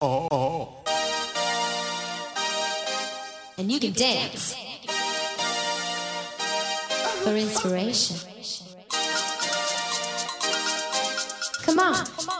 Oh. And you can, dance, dance for inspiration. Come on. Come on.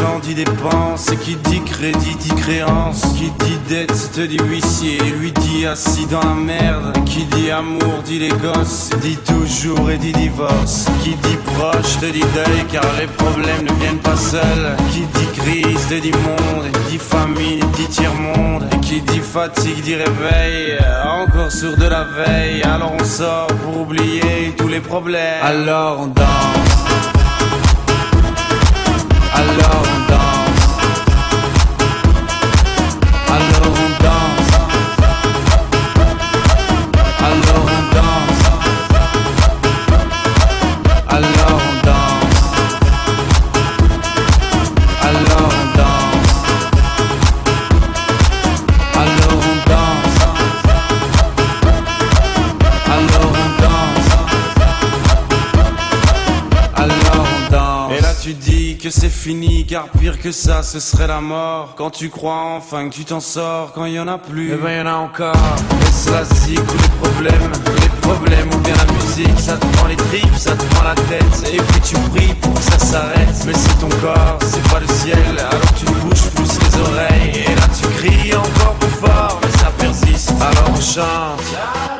Dit argent dit dépense. Qui dit crédit dit créance. Qui dit dette te dit huissier. Lui dit assis dans la merde. Qui dit amour dit les gosses. Dit toujours et dit divorce. Qui dit proche te dit deuil car les problèmes ne viennent pas seuls. Qui dit crise te dit monde. Dit famille dit tiers-monde. Et qui dit fatigue dit réveil. Encore sur de la veille. Alors on sort pour oublier tous les problèmes. Alors on danse. Alors fini, car pire que ça, ce serait la mort. Quand tu crois enfin que tu t'en sors, quand il y en a plus, eh ben y en a encore. Et ça c'est tous les problèmes, les problèmes ou bien la musique, ça te prend les tripes, ça te prend la tête. Et puis tu pries pour que ça s'arrête. Mais c'est ton corps, c'est pas le ciel, alors tu bouges plus les oreilles. Et là tu cries encore plus fort, mais ça persiste. Alors on chante.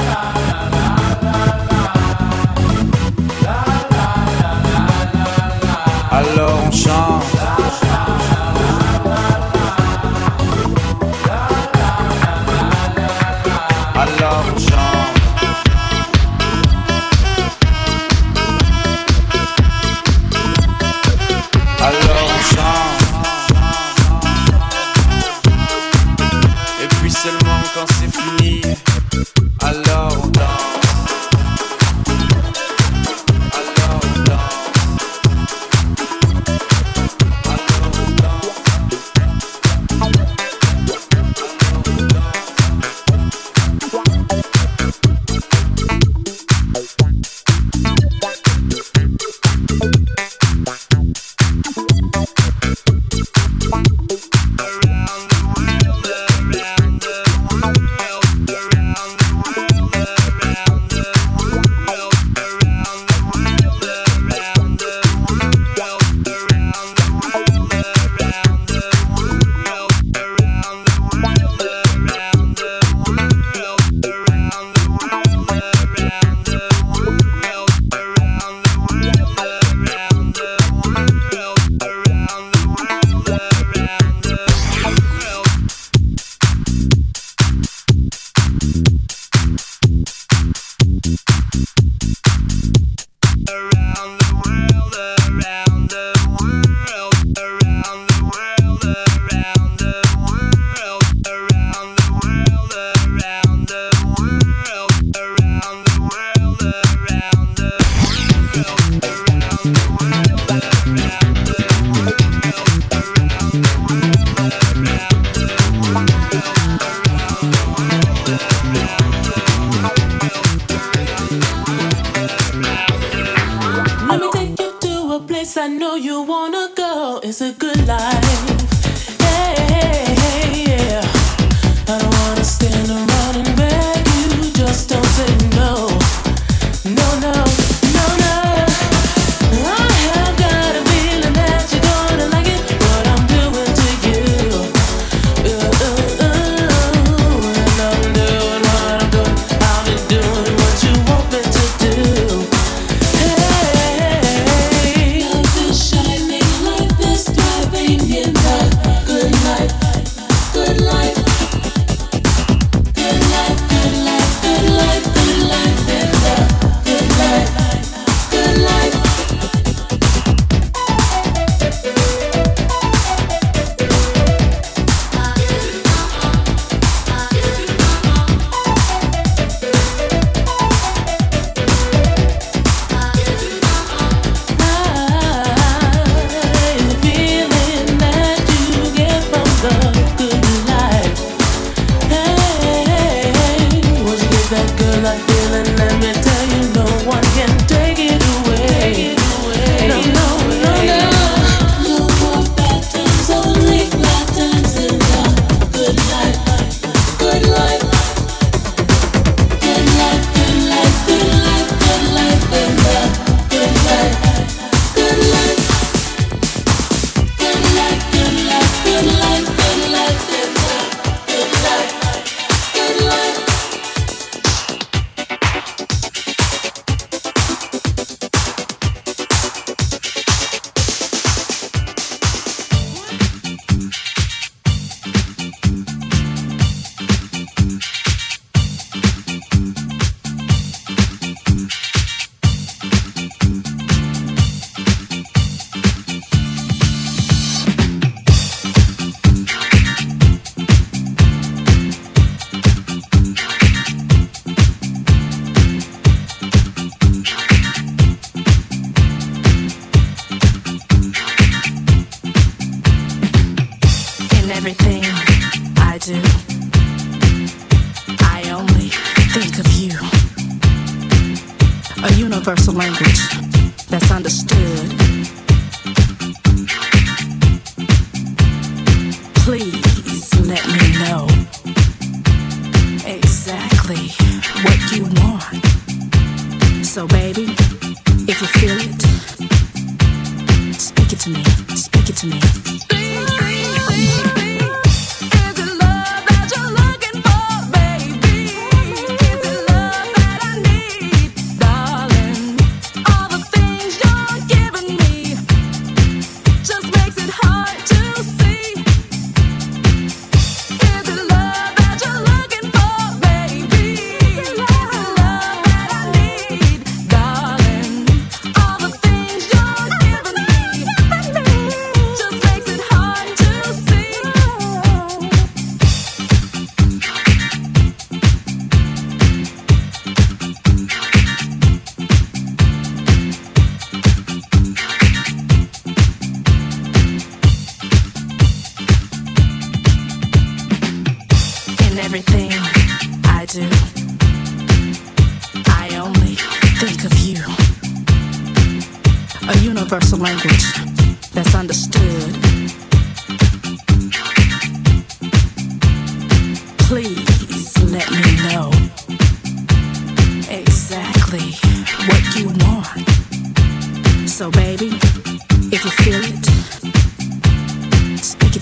Language that's understood.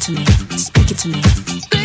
To me. Speak it to me.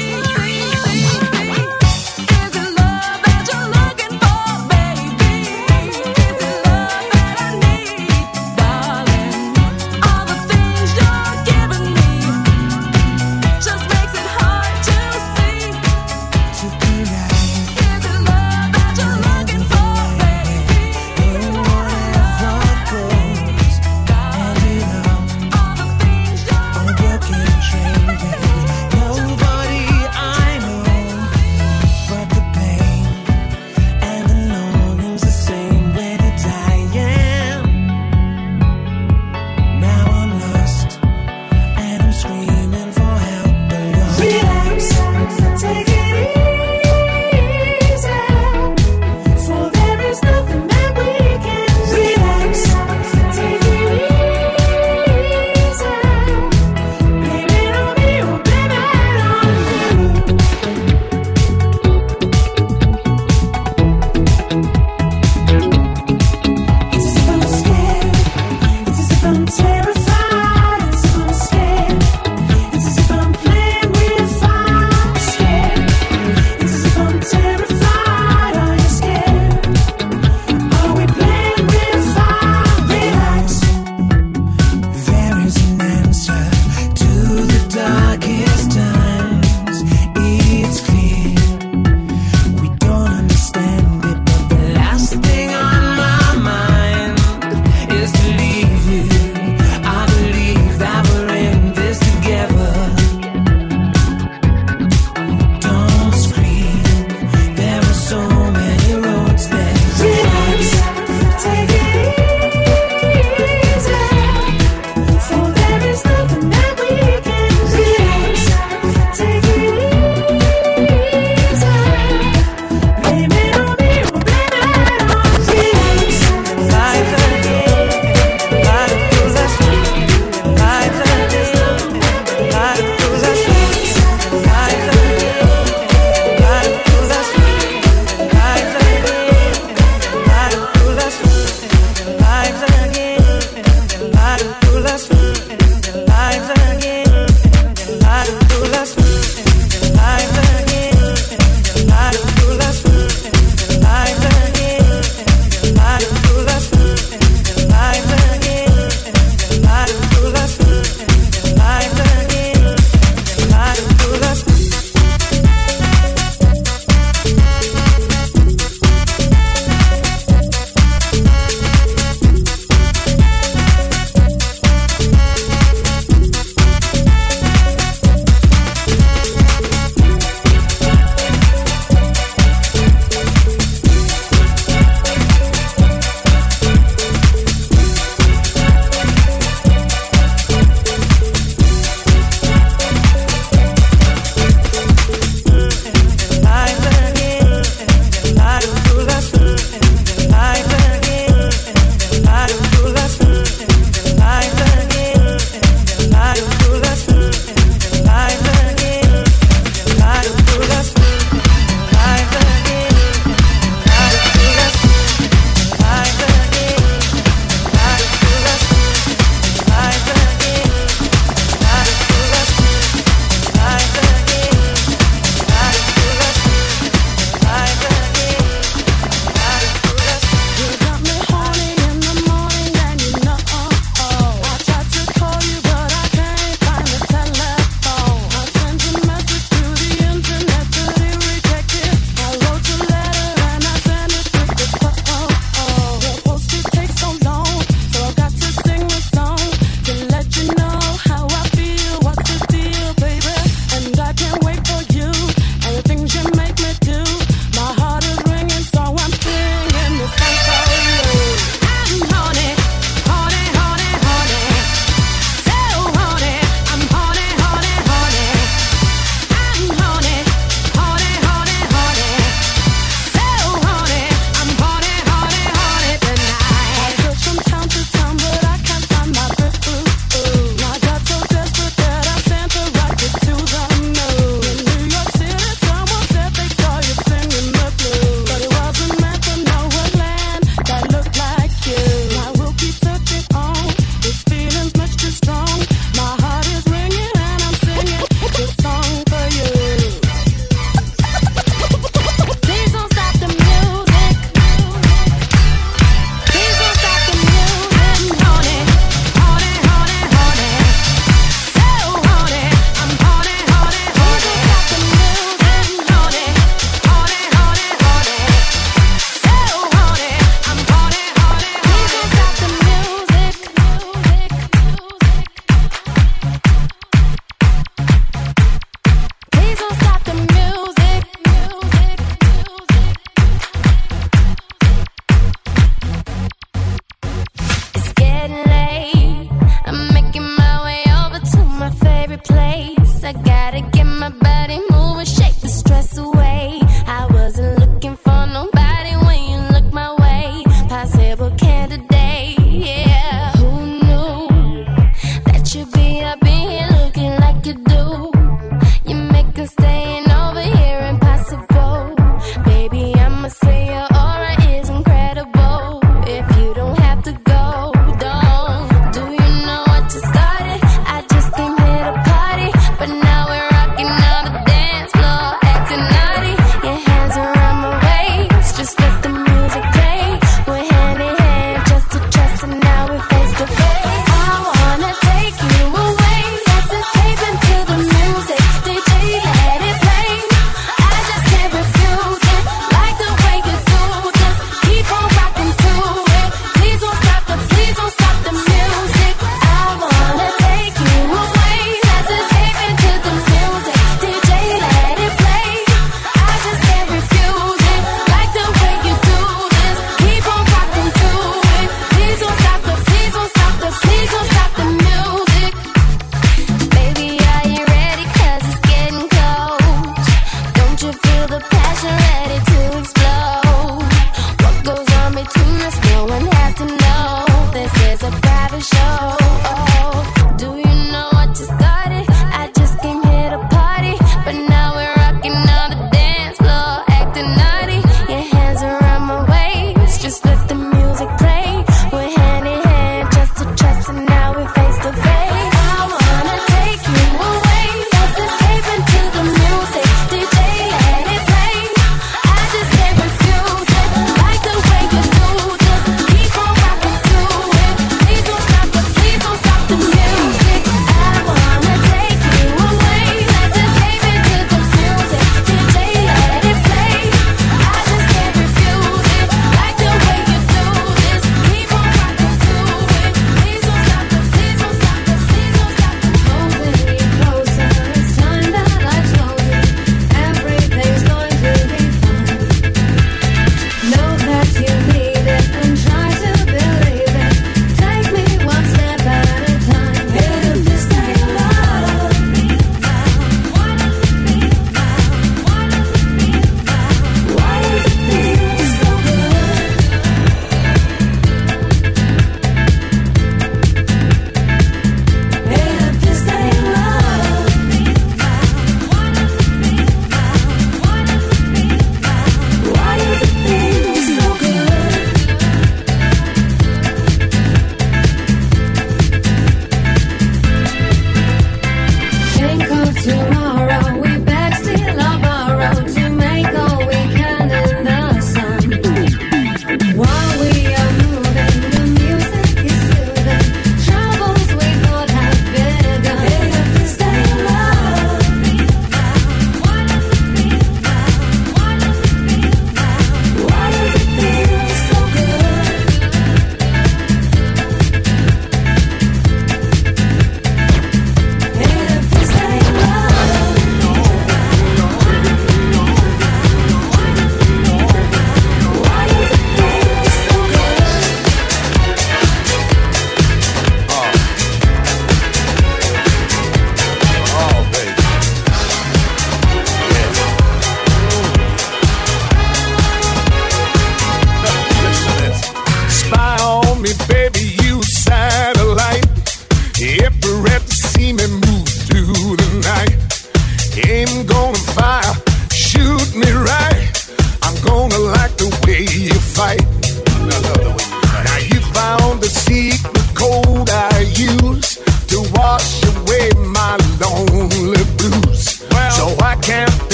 I gotta get my body moving, shake the stress away.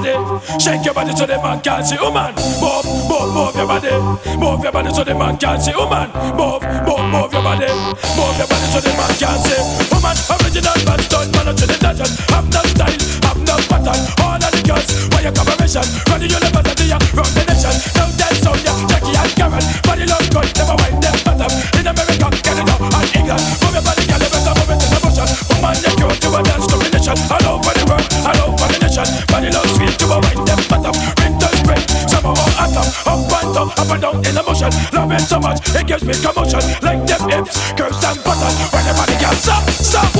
body. Shake your body so the man can see. Woman, move, move, move your body. Move your body so the man can see. Woman, move, move, move your body. Move your body so the man can see. Woman, original bad, done man to the dungeon. Have no style, have no pattern. All of the girls, why your collaboration? Run the university, run the nation. Now dance on ya, Jackie and Karen. Body look good, never mind them bottom. motion. Love it so much, it gives me commotion. Like them hips, curves and buttons. Where the body can stop, stop.